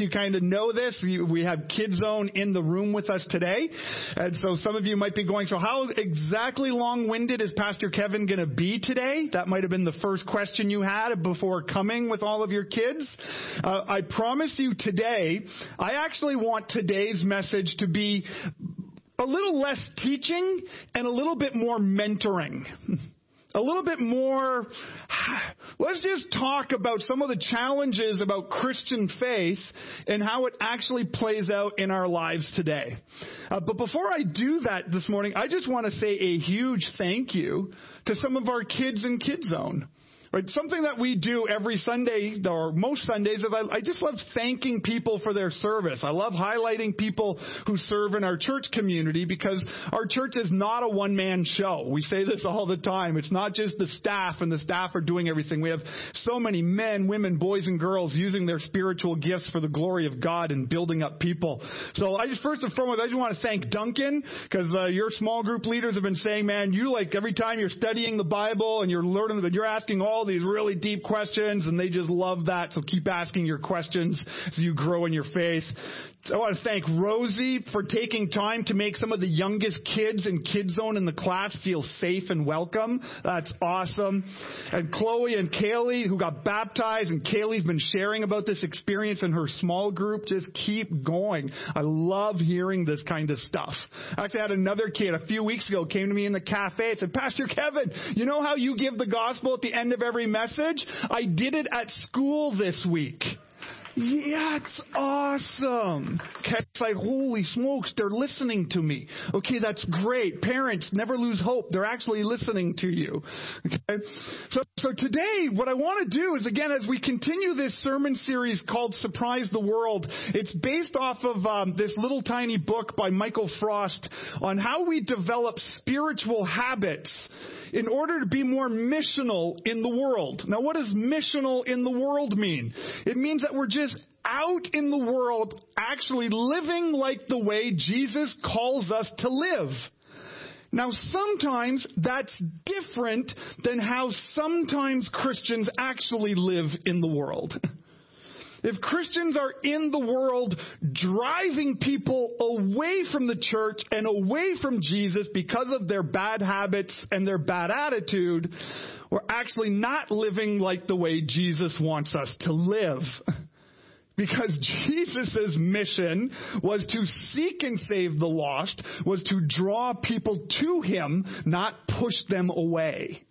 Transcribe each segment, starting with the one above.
you kind of know this. We have Kid Zone in the room with us today. And so some of you might be going, so how exactly long-winded is Pastor Kevin going to be today? That might have been the first question you had before coming with all of your kids. Uh, I promise you today, I actually want today's message to be a little less teaching and a little bit more mentoring. a little bit more, let's just talk about some of the challenges about Christian faith and how it actually plays out in our lives today. Uh, but before I do that this morning, I just want to say a huge thank you to some of our kids in Kid Right? Something that we do every Sunday, or most Sundays, is I, I, just love thanking people for their service. I love highlighting people who serve in our church community because our church is not a one-man show. We say this all the time. It's not just the staff and the staff are doing everything. We have so many men, women, boys, and girls using their spiritual gifts for the glory of God and building up people. So I just, first and foremost, I just want to thank Duncan because uh, your small group leaders have been saying, man, you like every time you're studying the Bible and you're learning, and you're asking all these really deep questions and they just love that. So keep asking your questions as you grow in your faith. I want to thank Rosie for taking time to make some of the youngest kids in Kid Zone in the class feel safe and welcome. That's awesome. And Chloe and Kaylee, who got baptized, and Kaylee's been sharing about this experience in her small group. Just keep going. I love hearing this kind of stuff. I actually had another kid a few weeks ago came to me in the cafe and said, Pastor Kevin, you know how you give the gospel at the end of every message? I did it at school this week. Yeah, it's awesome. Okay, it's like, holy smokes, they're listening to me. Okay, that's great. Parents, never lose hope. They're actually listening to you. Okay? So, so today, what I want to do is, again, as we continue this sermon series called Surprise the World, it's based off of um, this little tiny book by Michael Frost on how we develop spiritual habits in order to be more missional in the world. Now, what does missional in the world mean? It means that we're just out in the world actually living like the way Jesus calls us to live. Now, sometimes that's different than how sometimes Christians actually live in the world. If Christians are in the world driving people away from the church and away from Jesus because of their bad habits and their bad attitude, we're actually not living like the way Jesus wants us to live. Because Jesus' mission was to seek and save the lost, was to draw people to Him, not push them away.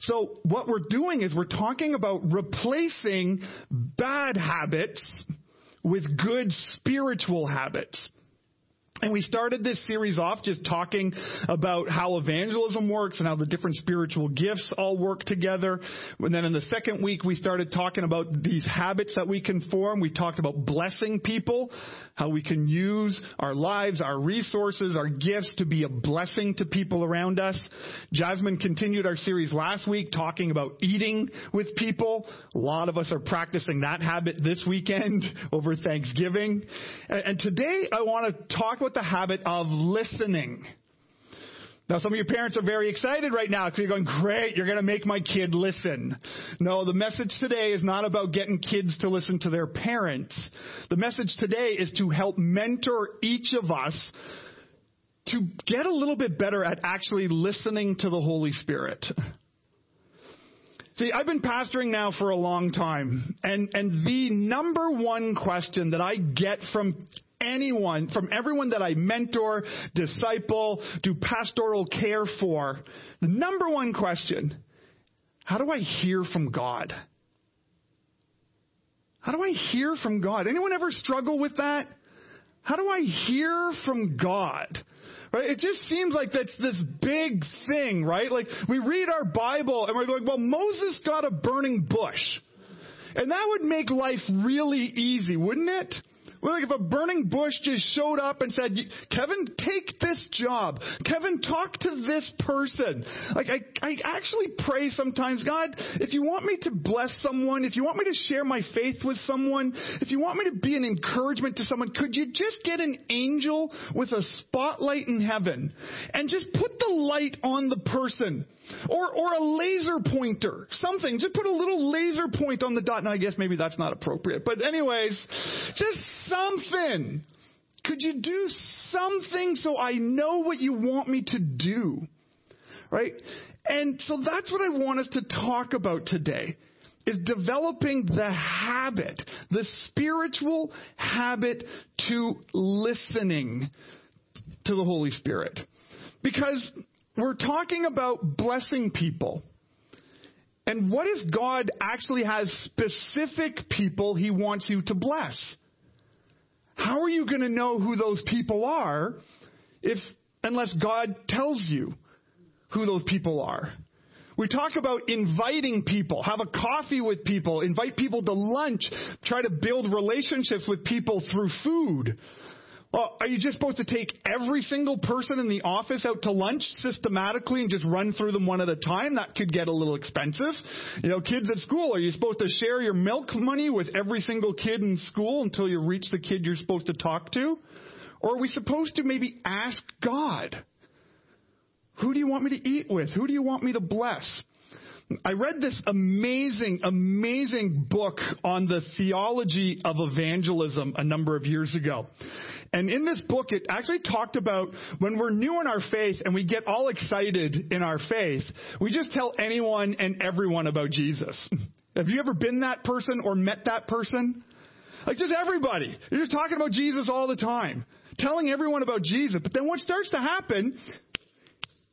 So what we're doing is we're talking about replacing bad habits with good spiritual habits. And we started this series off just talking about how evangelism works and how the different spiritual gifts all work together. And then in the second week, we started talking about these habits that we can form. We talked about blessing people, how we can use our lives, our resources, our gifts to be a blessing to people around us. Jasmine continued our series last week talking about eating with people. A lot of us are practicing that habit this weekend over Thanksgiving. And today I want to talk with the habit of listening. Now, some of your parents are very excited right now because you're going, great, you're going to make my kid listen. No, the message today is not about getting kids to listen to their parents. The message today is to help mentor each of us to get a little bit better at actually listening to the Holy Spirit. See, I've been pastoring now for a long time, and, and the number one question that I get from anyone, from everyone that I mentor, disciple, do pastoral care for, the number one question, how do I hear from God? How do I hear from God? Anyone ever struggle with that? How do I hear from God? Right? It just seems like that's this big thing, right? Like we read our Bible and we're going, well, Moses got a burning bush. And that would make life really easy, wouldn't it? Like if a burning bush just showed up and said, Kevin, take this job. Kevin, talk to this person. Like I, I actually pray sometimes, God, if you want me to bless someone, if you want me to share my faith with someone, if you want me to be an encouragement to someone, could you just get an angel with a spotlight in heaven and just put the light on the person? Or, or a laser pointer, something. Just put a little laser point on the dot. Now, I guess maybe that's not appropriate. But anyways, just something. Could you do something so I know what you want me to do? Right? And so that's what I want us to talk about today is developing the habit, the spiritual habit to listening to the Holy Spirit. Because we're talking about blessing people. And what if God actually has specific people he wants you to bless? How are you going to know who those people are if unless God tells you who those people are? We talk about inviting people, have a coffee with people, invite people to lunch, try to build relationships with people through food. Well, are you just supposed to take every single person in the office out to lunch systematically and just run through them one at a time? That could get a little expensive. You know, kids at school, are you supposed to share your milk money with every single kid in school until you reach the kid you're supposed to talk to? Or are we supposed to maybe ask God? Who do you want me to eat with? Who do you want me to bless? I read this amazing, amazing book on the theology of evangelism a number of years ago. And in this book, it actually talked about when we're new in our faith and we get all excited in our faith, we just tell anyone and everyone about Jesus. Have you ever been that person or met that person? Like just everybody. You're just talking about Jesus all the time. Telling everyone about Jesus. But then what starts to happen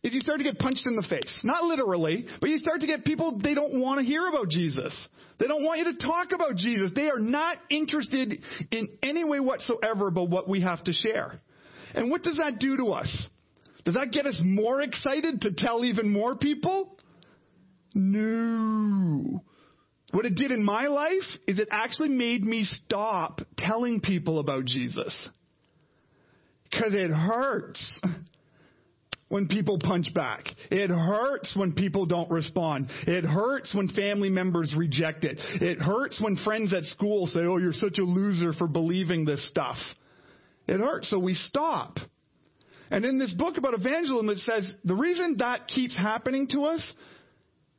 is you start to get punched in the face. Not literally, but you start to get people, they don't want to hear about Jesus. They don't want you to talk about Jesus. They are not interested in any way whatsoever about what we have to share. And what does that do to us? Does that get us more excited to tell even more people? No. What it did in my life is it actually made me stop telling people about Jesus. Because it hurts when people punch back. It hurts when people don't respond. It hurts when family members reject it. It hurts when friends at school say, oh, you're such a loser for believing this stuff. It hurts, so we stop. And in this book about evangelism, it says the reason that keeps happening to us,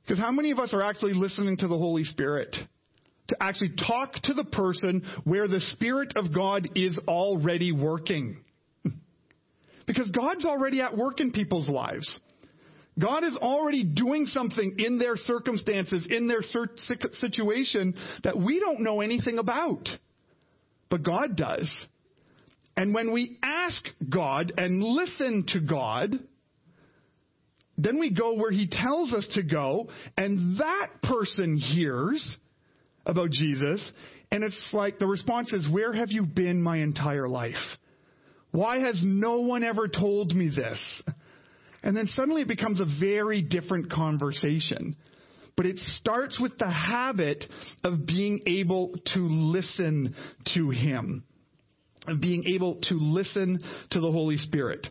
because how many of us are actually listening to the Holy Spirit? To actually talk to the person where the Spirit of God is already working. Because God's already at work in people's lives. God is already doing something in their circumstances, in their situation that we don't know anything about. But God does. And when we ask God and listen to God, then we go where He tells us to go, and that person hears about Jesus, and it's like the response is, Where have you been my entire life? Why has no one ever told me this? And then suddenly it becomes a very different conversation. But it starts with the habit of being able to listen to Him, of being able to listen to the Holy Spirit.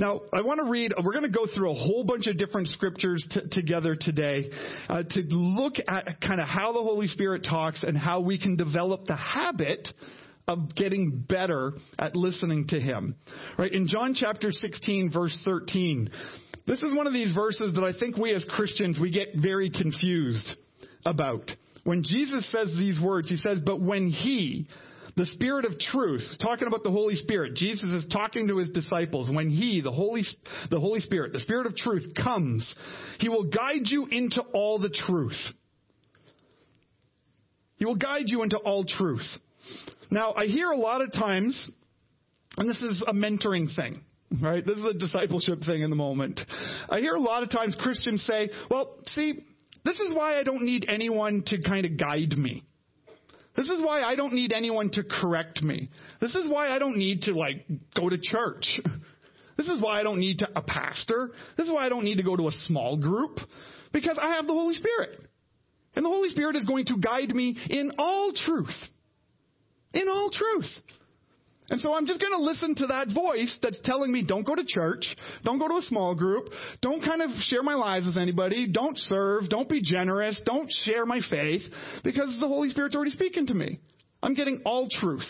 Now, I want to read, we're going to go through a whole bunch of different scriptures t- together today uh, to look at kind of how the Holy Spirit talks and how we can develop the habit of getting better at listening to him. Right? In John chapter 16 verse 13, this is one of these verses that I think we as Christians we get very confused about. When Jesus says these words, he says, "But when he, the Spirit of truth, talking about the Holy Spirit. Jesus is talking to his disciples. When he, the Holy, the Holy Spirit, the Spirit of truth comes, he will guide you into all the truth. He will guide you into all truth. Now, I hear a lot of times, and this is a mentoring thing, right? This is a discipleship thing in the moment. I hear a lot of times Christians say, well, see, this is why I don't need anyone to kind of guide me. This is why I don't need anyone to correct me. This is why I don't need to like go to church. This is why I don't need to, a pastor. This is why I don't need to go to a small group because I have the Holy Spirit. And the Holy Spirit is going to guide me in all truth in all truth. And so I'm just going to listen to that voice that's telling me don't go to church, don't go to a small group, don't kind of share my lives with anybody, don't serve, don't be generous, don't share my faith, because the Holy Spirit's already speaking to me. I'm getting all truth.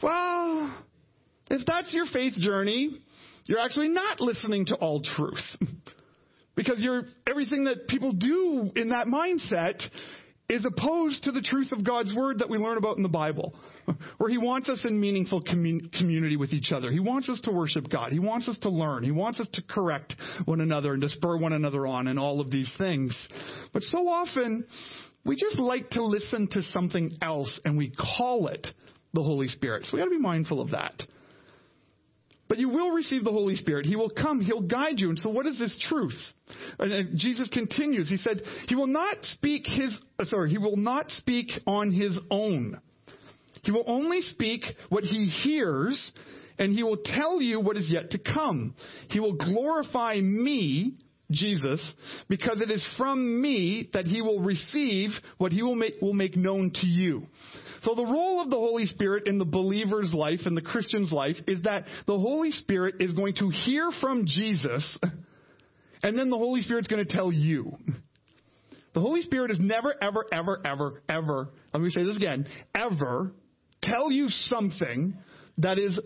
Well, if that's your faith journey, you're actually not listening to all truth. because you're, everything that people do in that mindset is opposed to the truth of God's word that we learn about in the Bible, where He wants us in meaningful commun- community with each other. He wants us to worship God. He wants us to learn. He wants us to correct one another and to spur one another on and all of these things. But so often, we just like to listen to something else and we call it the Holy Spirit. So we got to be mindful of that. But you will receive the Holy Spirit. He will come. He'll guide you. And so what is this truth? And Jesus continues. He said, He will not speak his, uh, sorry, He will not speak on His own. He will only speak what He hears, and He will tell you what is yet to come. He will glorify me, Jesus, because it is from me that He will receive what He will make, will make known to you. So the role of the Holy Spirit in the believer's life, in the Christian's life, is that the Holy Spirit is going to hear from Jesus, and then the Holy Spirit's going to tell you. The Holy Spirit is never, ever, ever, ever, ever, let me say this again, ever tell you something that is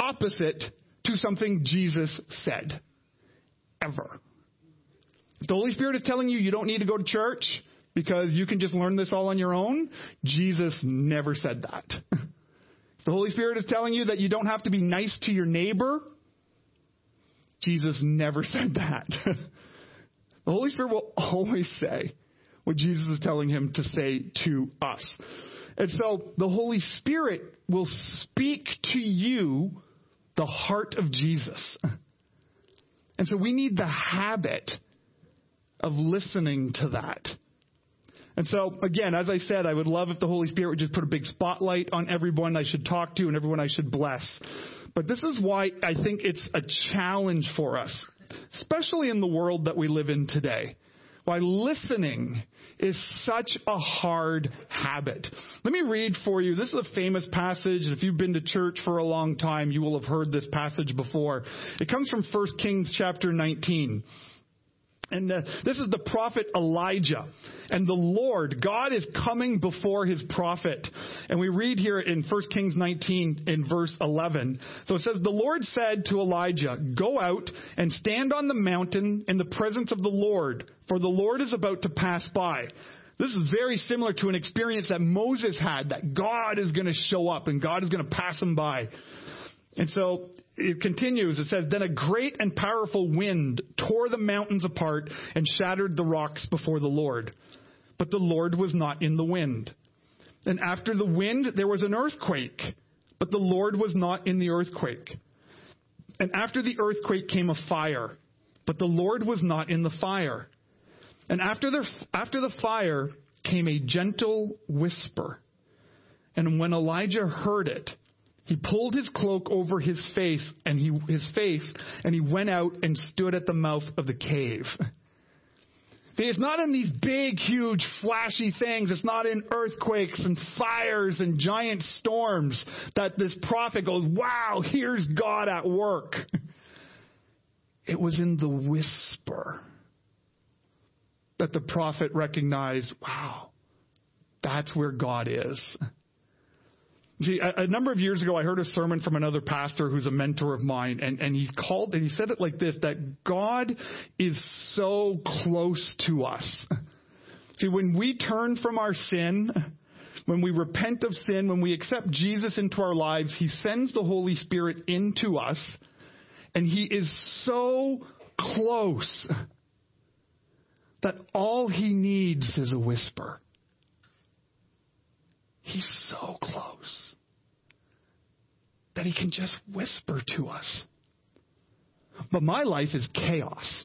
opposite to something Jesus said. Ever. The Holy Spirit is telling you you don't need to go to church because you can just learn this all on your own. Jesus never said that. the Holy Spirit is telling you that you don't have to be nice to your neighbor. Jesus never said that. the Holy Spirit will always say what Jesus is telling him to say to us. And so the Holy Spirit will speak to you the heart of Jesus. And so we need the habit of listening to that. And so, again, as I said, I would love if the Holy Spirit would just put a big spotlight on everyone I should talk to and everyone I should bless. But this is why I think it's a challenge for us, especially in the world that we live in today. Why listening is such a hard habit. Let me read for you. This is a famous passage. If you've been to church for a long time, you will have heard this passage before. It comes from 1 Kings chapter 19. And uh, this is the prophet Elijah. And the Lord, God is coming before his prophet. And we read here in 1 Kings 19 in verse 11. So it says, The Lord said to Elijah, Go out and stand on the mountain in the presence of the Lord, for the Lord is about to pass by. This is very similar to an experience that Moses had, that God is going to show up and God is going to pass him by. And so it continues. It says, Then a great and powerful wind tore the mountains apart and shattered the rocks before the Lord. But the Lord was not in the wind. And after the wind, there was an earthquake. But the Lord was not in the earthquake. And after the earthquake came a fire. But the Lord was not in the fire. And after the, after the fire came a gentle whisper. And when Elijah heard it, he pulled his cloak over his face and he, his face and he went out and stood at the mouth of the cave. It's not in these big, huge, flashy things. It's not in earthquakes and fires and giant storms that this prophet goes, wow, here's God at work. It was in the whisper that the prophet recognized, wow, that's where God is. See, a, a, number of years ago, I heard a sermon from another pastor who's a mentor of mine, and, and he called and he said it like this: that God is so close to us. See, when we turn from our sin, when we repent of sin, when we accept Jesus into our lives, He sends the Holy Spirit into us, and He is so close that all He needs is a whisper. He's so close that he can just whisper to us. But my life is chaos.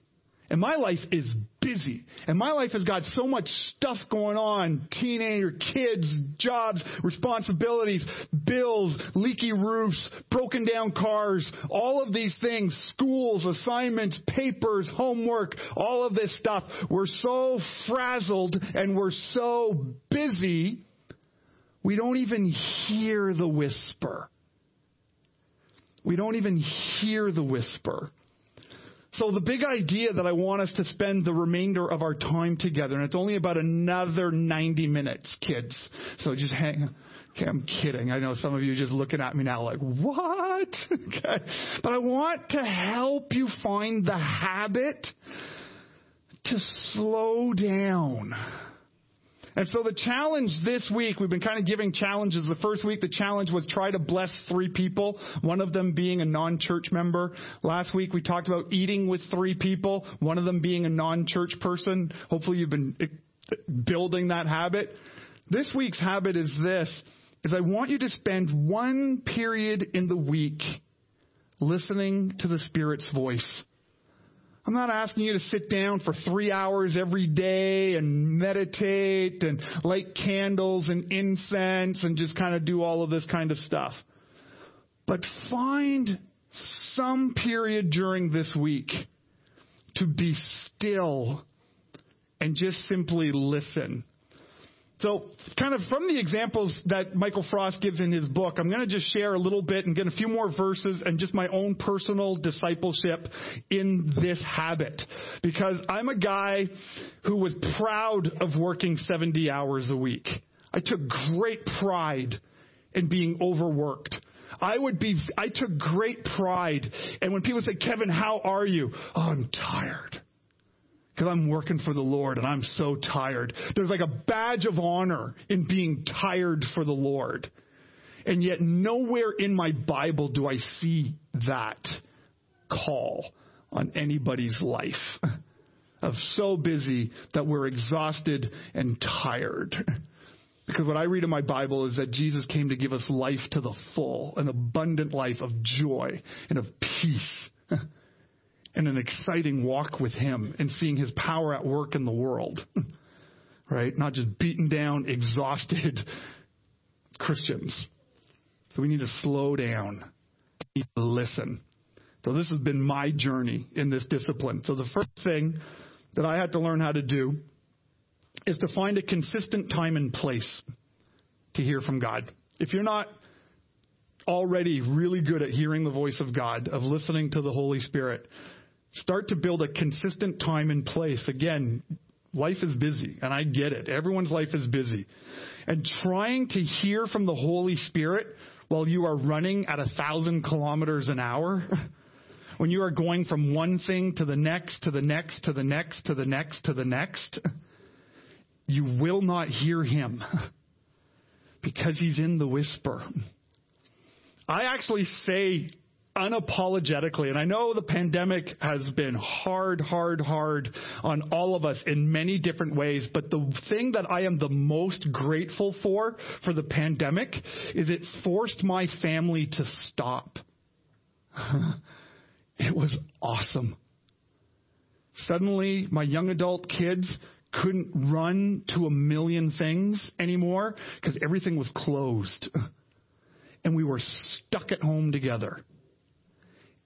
And my life is busy. And my life has got so much stuff going on teenager, kids, jobs, responsibilities, bills, leaky roofs, broken down cars, all of these things, schools, assignments, papers, homework, all of this stuff. We're so frazzled and we're so busy, we don't even hear the whisper We don't even hear the whisper. So the big idea that I want us to spend the remainder of our time together, and it's only about another 90 minutes, kids. So just hang. Okay, I'm kidding. I know some of you just looking at me now like, what? Okay. But I want to help you find the habit to slow down and so the challenge this week, we've been kind of giving challenges. The first week, the challenge was try to bless three people, one of them being a non-church member. Last week, we talked about eating with three people, one of them being a non-church person. Hopefully you've been eh, building that habit. This week's habit is this, is I want you to spend one period in the week listening to the Spirit's voice. I'm not asking you to sit down for three hours every day and meditate and light candles and incense and just kind of do all of this kind of stuff. But find some period during this week to be still and just simply listen. So, kind of from the examples that Michael Frost gives in his book, I'm going to just share a little bit and get a few more verses and just my own personal discipleship in this habit. Because I'm a guy who was proud of working 70 hours a week. I took great pride in being overworked. I would be, I took great pride. And when people say, Kevin, how are you? Oh, I'm tired because I'm working for the Lord and I'm so tired. There's like a badge of honor in being tired for the Lord. And yet, nowhere in my Bible do I see that call on anybody's life of so busy that we're exhausted and tired. Because what I read in my Bible is that Jesus came to give us life to the full, an abundant life of joy and of peace. and an exciting walk with Him and seeing His power at work in the world. right? Not just beaten down, exhausted Christians. So we need to slow down. We need to listen. So this has been my journey in this discipline. So the first thing that I had to learn how to do is to find a consistent time and place to hear from God. If you're not already really good at hearing the voice of God, of listening to the Holy Spirit, Start to build a consistent time and place. Again, life is busy, and I get it. Everyone's life is busy. And trying to hear from the Holy Spirit while you are running at a thousand kilometers an hour, when you are going from one thing to the next, to the next, to the next, to the next, to the next, you will not hear him because he's in the whisper. I actually say unapologetically, and I know the pandemic has been hard, hard, hard on all of us in many different ways, but the thing that I am the most grateful for, for the pandemic, is it forced my family to stop. it was awesome. Suddenly, my young adult kids couldn't run to a million things anymore because everything was closed. And we were stuck at home together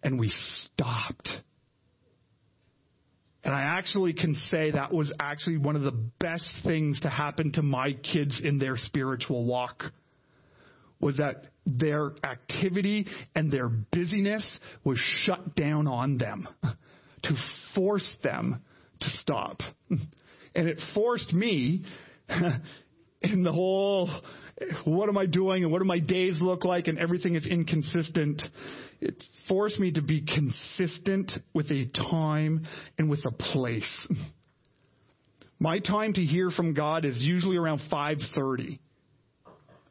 and we stopped. And I actually can say that was actually one of the best things to happen to my kids in their spiritual walk was that their activity and their busyness was shut down on them to force them to stop. And it forced me in the whole what am I doing and what do my days look like and everything is inconsistent. It forced me to be consistent with a time and with a place. My time to hear from God is usually around 5:30.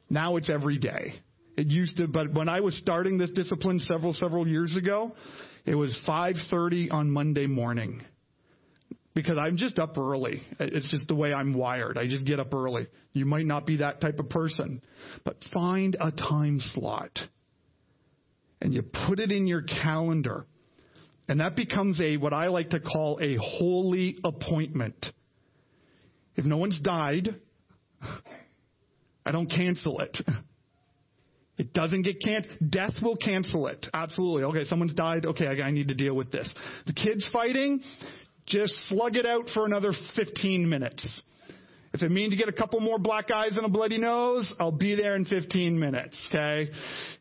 Now it's every day. It used to, but when I was starting this discipline several several years ago, it was 5:30 on Monday morning because I'm just up early. It's just the way I'm wired. I just get up early. You might not be that type of person, but find a time slot and you put it in your calendar. And that becomes a, what I like to call a holy appointment. If no one's died, I don't cancel it. It doesn't get canceled. Death will cancel it. Absolutely. Okay, someone's died. Okay, I need to deal with this. The kids fighting, just slug it out for another 15 minutes. If it means to get a couple more black eyes and a bloody nose, I'll be there in 15 minutes, okay?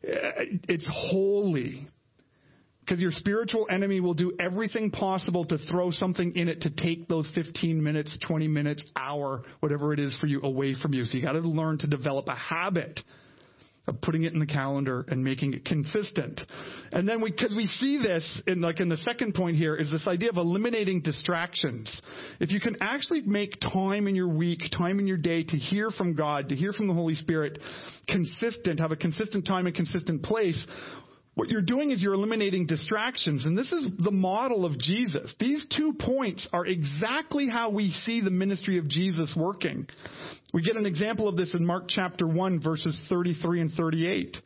Uh, it's holy. Because your spiritual enemy will do everything possible to throw something in it to take those 15 minutes, 20 minutes, hour, whatever it is for you away from you. So you got to learn to develop a habit of putting it in the calendar and making it consistent. And then we, cause we see this in like in the second point here is this idea of eliminating distractions. If you can actually make time in your week, time in your day to hear from God, to hear from the Holy Spirit, consistent, have a consistent time and consistent place, what you're doing is you're eliminating distractions. And this is the model of Jesus. These two points are exactly how we see the ministry of Jesus working. We get an example of this in Mark chapter 1, verses 33 and 38.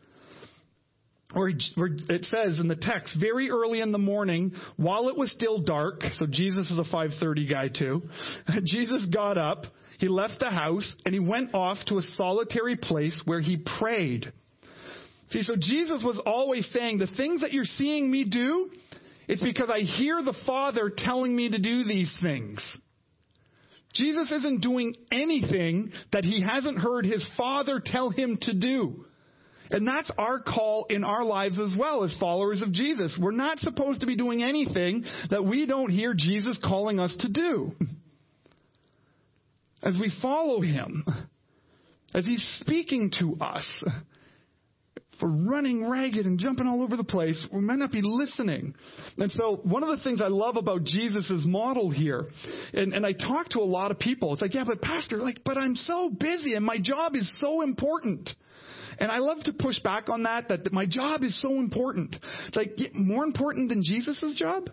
Where, it says in the text, very early in the morning, while it was still dark, so Jesus is a 5:30 guy too. Jesus got up, he left the house, and he went off to a solitary place where he prayed. See, so Jesus was always saying, the things that you're seeing me do, it's because I hear the Father telling me to do these things. Jesus isn't doing anything that he hasn't heard his Father tell him to do. And that's our call in our lives as well as followers of Jesus. We're not supposed to be doing anything that we don't hear Jesus calling us to do. As we follow him, as he's speaking to us, for running ragged and jumping all over the place, we might not be listening. And so one of the things I love about Jesus' model here, and, and I talk to a lot of people, it's like, yeah, but pastor, like, but I'm so busy and my job is so important. And I love to push back on that, that my job is so important. It's like, more important than Jesus' job?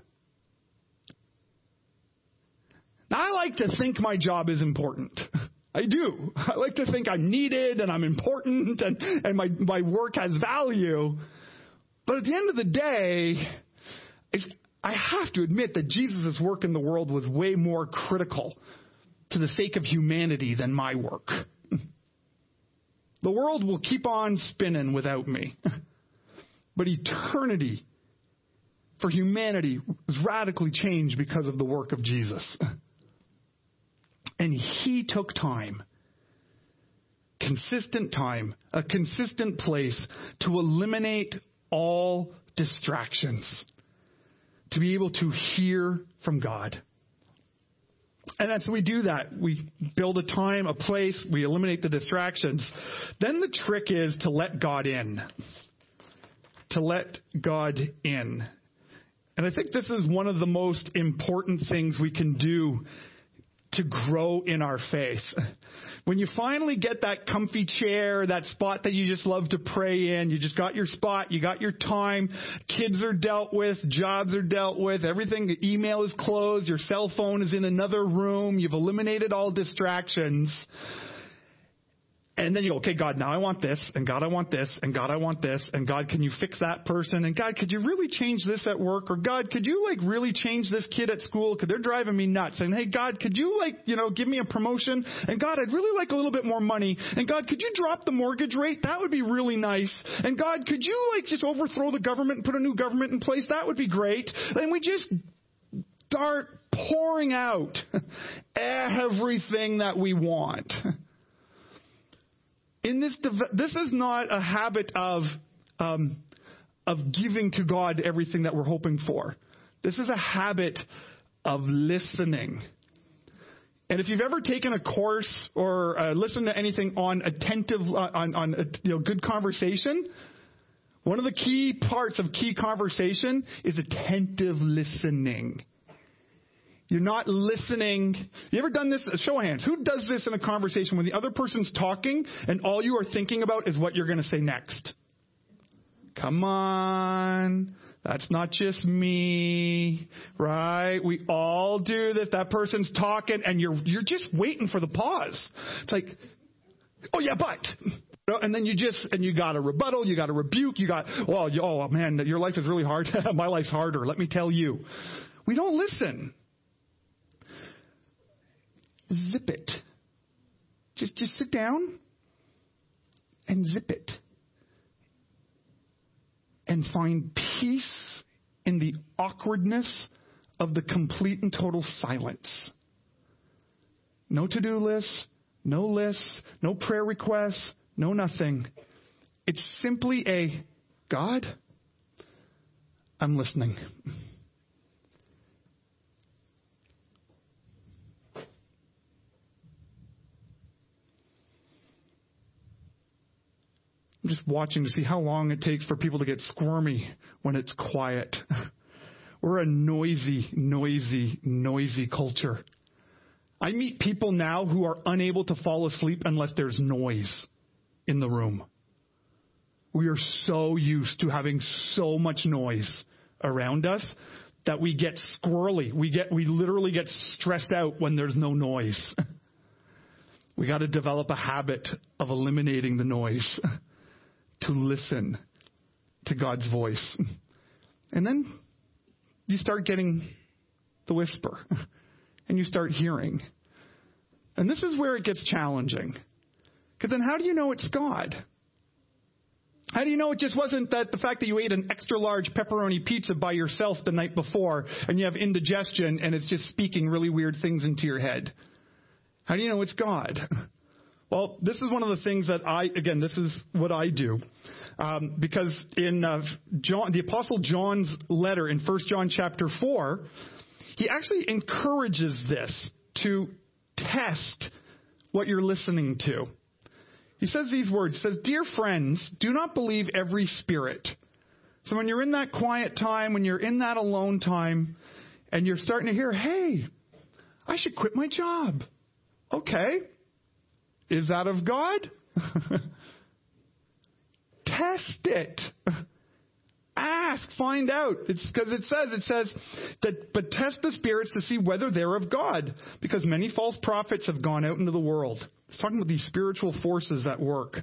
Now, I like to think my job is important. I do. I like to think I'm needed and I'm important and, and my, my work has value. But at the end of the day, I have to admit that Jesus' work in the world was way more critical to the sake of humanity than my work. The world will keep on spinning without me. But eternity for humanity was radically changed because of the work of Jesus. And he took time, consistent time, a consistent place to eliminate all distractions, to be able to hear from God. And that's we do that. We build a time, a place, we eliminate the distractions. Then the trick is to let God in. To let God in. And I think this is one of the most important things we can do to grow in our faith. When you finally get that comfy chair, that spot that you just love to pray in, you just got your spot, you got your time, kids are dealt with, jobs are dealt with, everything, the email is closed, your cell phone is in another room, you've eliminated all distractions. And then you go, okay, God, now I want this, and God, I want this, and God, I want this, and God, can you fix that person? And God, could you really change this at work? Or God, could you like really change this kid at school? Cause they're driving me nuts. And hey, God, could you like, you know, give me a promotion? And God, I'd really like a little bit more money. And God, could you drop the mortgage rate? That would be really nice. And God, could you like just overthrow the government and put a new government in place? That would be great. And we just start pouring out everything that we want in this, this is not a habit of, um, of giving to God everything that we're hoping for. This is a habit of listening. And if you've ever taken a course or uh, listened to anything on attentive, uh, on, on uh, you know, good conversation, one of the key parts of key conversation is attentive listening. You're not listening. You ever done this? Show of hands. Who does this in a conversation when the other person's talking and all you are thinking about is what you're going to say next? Come on. That's not just me, right? We all do this. That person's talking and you're, you're just waiting for the pause. It's like, oh yeah, but. And then you just, and you got a rebuttal, you got a rebuke, you got, well, oh man, your life is really hard. My life's harder. Let me tell you. We don't listen zip it. Just, just sit down and zip it. And find peace in the awkwardness of the complete and total silence. No to do lists, no lists, no prayer requests, no nothing. It's simply a God, I'm listening. I'm just watching to see how long it takes for people to get squirmy when it's quiet. We're a noisy, noisy, noisy culture. I meet people now who are unable to fall asleep unless there's noise in the room. We are so used to having so much noise around us that we get squirrely. We get we literally get stressed out when there's no noise. we got to develop a habit of eliminating the noise to listen to God's voice. And then you start getting the whisper and you start hearing. And this is where it gets challenging. Because then how do you know it's God? How do you know it just wasn't that the fact that you ate an extra large pepperoni pizza by yourself the night before and you have indigestion and it's just speaking really weird things into your head? How do you know it's God? Well, this is one of the things that I, again, this is what I do. Um, because in uh, John, the Apostle John's letter in 1 John chapter 4, he actually encourages this to test what you're listening to. He says these words, he says, Dear friends, do not believe every spirit. So when you're in that quiet time, when you're in that alone time, and you're starting to hear, hey, I should quit my job. Okay. Is that of God? Test it. Ask, find out. It's because it says, it says that, but test the spirits to see whether they're of God, because many false prophets have gone out into the world. It's talking about these spiritual forces at work.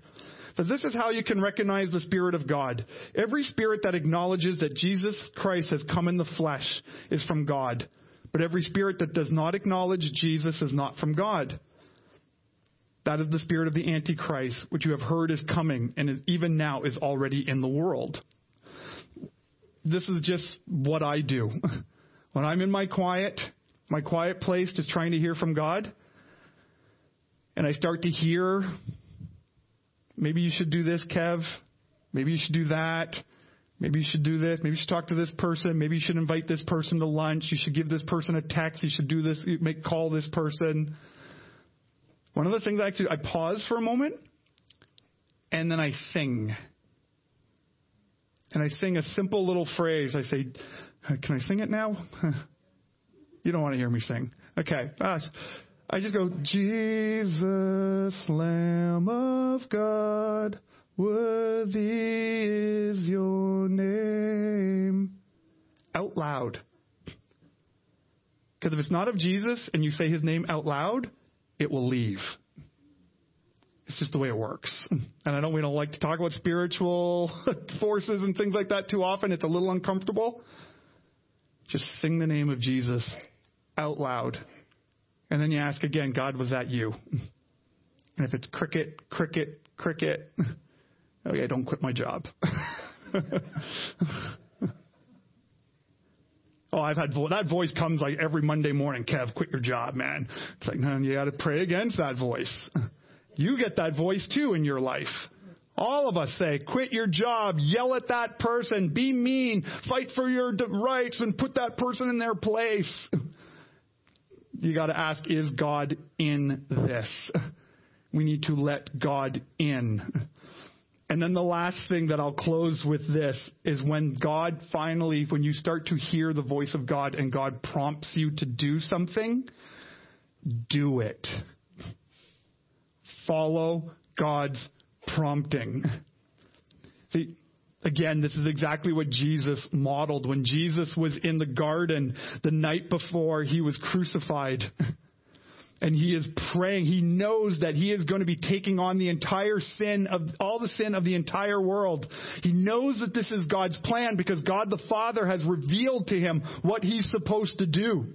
So this is how you can recognize the Spirit of God. Every spirit that acknowledges that Jesus Christ has come in the flesh is from God. But every spirit that does not acknowledge Jesus is not from God. That is the spirit of the Antichrist, which you have heard is coming and even now is already in the world this is just what I do. When I'm in my quiet, my quiet place, just trying to hear from God, and I start to hear, maybe you should do this, Kev. Maybe you should do that. Maybe you should do this. Maybe you should talk to this person. Maybe you should invite this person to lunch. You should give this person a text. You should do this. Make call this person. One of the things I like to do, I pause for a moment, and then I sing and I sing a simple little phrase. I say, uh, Can I sing it now? you don't want to hear me sing. Okay. Uh, I just go, Jesus, Lamb of God, worthy is your name. Out loud. Because if it's not of Jesus and you say his name out loud, it will leave. It's just the way it works. And I know we don't like to talk about spiritual forces and things like that too often. It's a little uncomfortable. Just sing the name of Jesus out loud. And then you ask again, God, was that you? And if it's cricket, cricket, cricket, oh okay, don't quit my job. Oh, I've had vo- that voice comes like every Monday morning. Kev, quit your job, man. It's like, no, you got to pray against that voice. You get that voice too in your life. All of us say, quit your job, yell at that person, be mean, fight for your rights, and put that person in their place. You got to ask, is God in this? We need to let God in. And then the last thing that I'll close with this is when God finally, when you start to hear the voice of God and God prompts you to do something, do it follow God's prompting. See, Again, this is exactly what Jesus modeled when Jesus was in the garden the night before he was crucified. And he is praying. He knows that he is going to be taking on the entire sin of all the sin of the entire world. He knows that this is God's plan because God the Father has revealed to him what he's supposed to do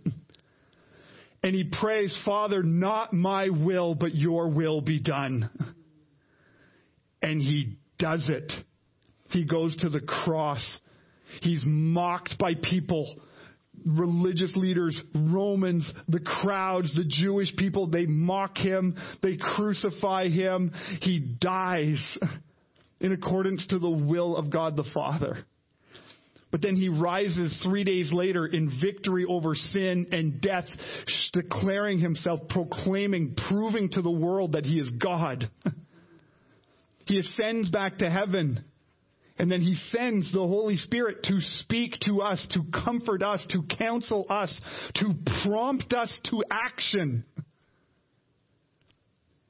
and he prays, Father, not my will, but your will be done. And he does it. He goes to the cross. He's mocked by people, religious leaders, Romans, the crowds, the Jewish people. They mock him. They crucify him. He dies in accordance to the will of God the Father. But then he rises three days later in victory over sin and death, declaring himself, proclaiming, proving to the world that he is God. he ascends back to heaven. And then he sends the Holy Spirit to speak to us, to comfort us, to counsel us, to prompt us to action.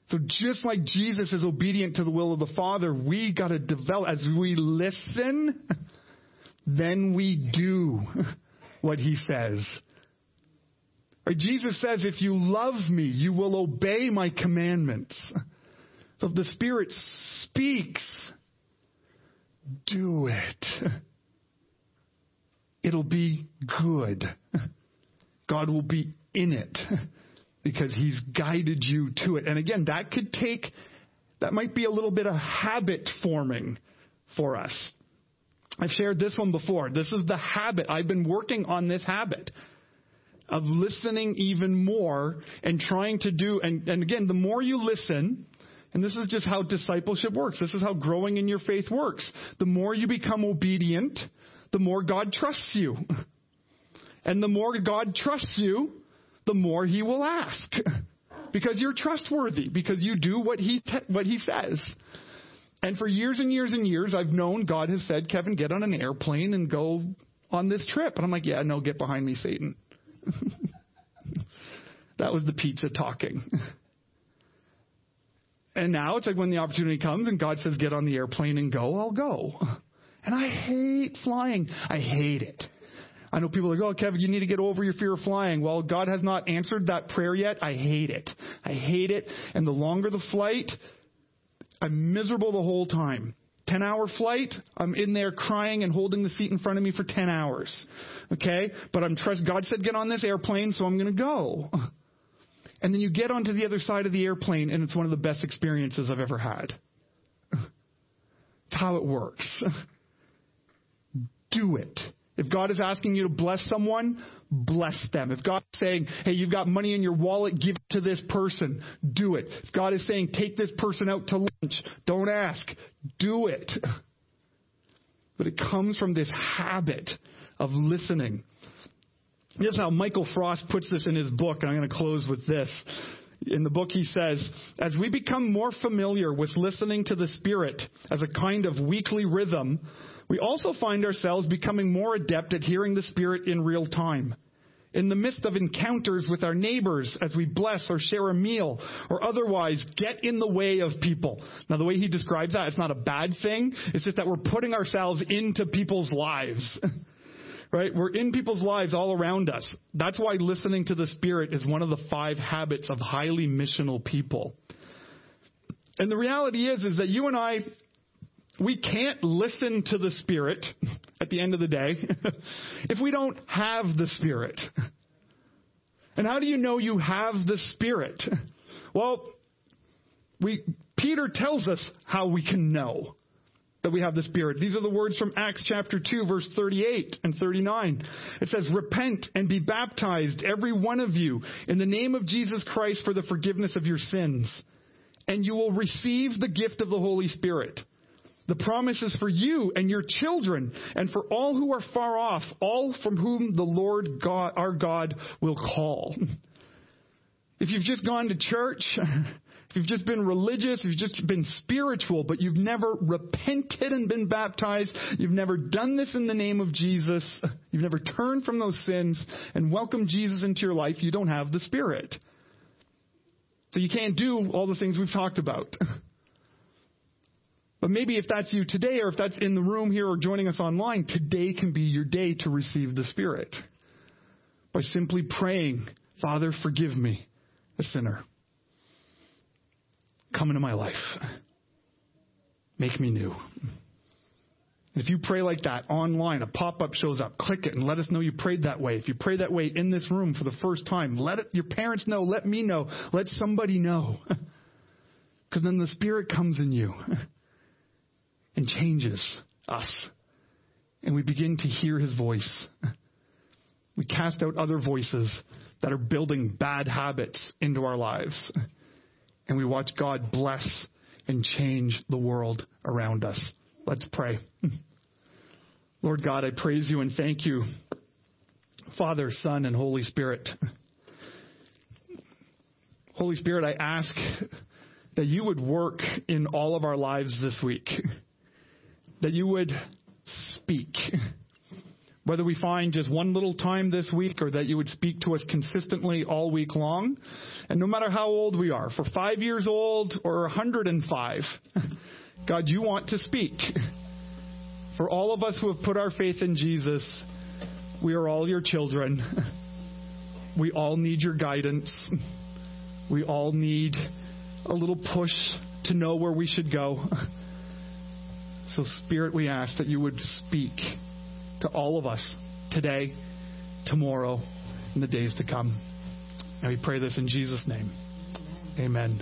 So just like Jesus is obedient to the will of the Father, we gotta develop, as we listen, then we do what he says. Right? Jesus says, if you love me, you will obey my commandments. So if the Spirit speaks, do it. It'll be good. God will be in it because He's guided you to it. And again, that could take, that might be a little bit of habit forming for us. I've shared this one before. This is the habit. I've been working on this habit of listening even more and trying to do, and, and again, the more you listen, and this is just how discipleship works. This is how growing in your faith works. The more you become obedient, the more God trusts you. And the more God trusts you, the more he will ask. because you're trustworthy, because you do what he, te- what he says. And for years and years and years, I've known God has said, Kevin, get on an airplane and go on this trip. And I'm like, yeah, no, get behind me, Satan. that was the pizza talking. And now it's like when the opportunity comes and God says, get on the airplane and go, I'll go. And I hate flying. I hate it. I know people are like, oh, Kevin, you need to get over your fear of flying. Well, God has not answered that prayer yet. I hate it. I hate it. And the longer the flight, I'm miserable the whole time. 10 hour flight, I'm in there crying and holding the seat in front of me for 10 hours. Okay? But I'm trust God said get on this airplane, so I'm going to go. And then you get onto the other side of the airplane and it's one of the best experiences I've ever had. It's how it works. Do it. If God is asking you to bless someone, bless them. If God is saying, hey, you've got money in your wallet, give it to this person, do it. If God is saying, take this person out to lunch, don't ask, do it. But it comes from this habit of listening. This is how Michael Frost puts this in his book, and I'm going to close with this. In the book, he says, as we become more familiar with listening to the Spirit as a kind of weekly rhythm, we also find ourselves becoming more adept at hearing the Spirit in real time. In the midst of encounters with our neighbors as we bless or share a meal or otherwise get in the way of people. Now, the way he describes that, it's not a bad thing. It's just that we're putting ourselves into people's lives. right? We're in people's lives all around us. That's why listening to the Spirit is one of the five habits of highly missional people. And the reality is, is that you and I, we can't listen to the Spirit at the end of the day if we don't have the Spirit. And how do you know you have the Spirit? Well, we, Peter tells us how we can know that we have the Spirit. These are the words from Acts chapter 2 verse 38 and 39. It says, repent and be baptized, every one of you, in the name of Jesus Christ for the forgiveness of your sins. And you will receive the gift of the Holy Spirit. The promise is for you and your children and for all who are far off, all from whom the Lord God, our God will call. If you've just gone to church, if you've just been religious, if you've just been spiritual, but you've never repented and been baptized, you've never done this in the name of Jesus, you've never turned from those sins and welcomed Jesus into your life, you don't have the Spirit. So you can't do all the things we've talked about. But maybe if that's you today, or if that's in the room here or joining us online, today can be your day to receive the Spirit. By simply praying, Father, forgive me, a sinner. Come into my life. Make me new. If you pray like that online, a pop up shows up. Click it and let us know you prayed that way. If you pray that way in this room for the first time, let it, your parents know, let me know, let somebody know. Because then the Spirit comes in you and changes us. And we begin to hear his voice. We cast out other voices that are building bad habits into our lives. And we watch God bless and change the world around us. Let's pray. Lord God, I praise you and thank you, Father, Son, and Holy Spirit. Holy Spirit, I ask that you would work in all of our lives this week, that you would speak. Whether we find just one little time this week or that you would speak to us consistently all week long. And no matter how old we are, for five years old or 105, God, you want to speak. For all of us who have put our faith in Jesus, we are all your children. We all need your guidance. We all need a little push to know where we should go. So, Spirit, we ask that you would speak to all of us today, tomorrow, and the days to come. And we pray this in Jesus' name. Amen.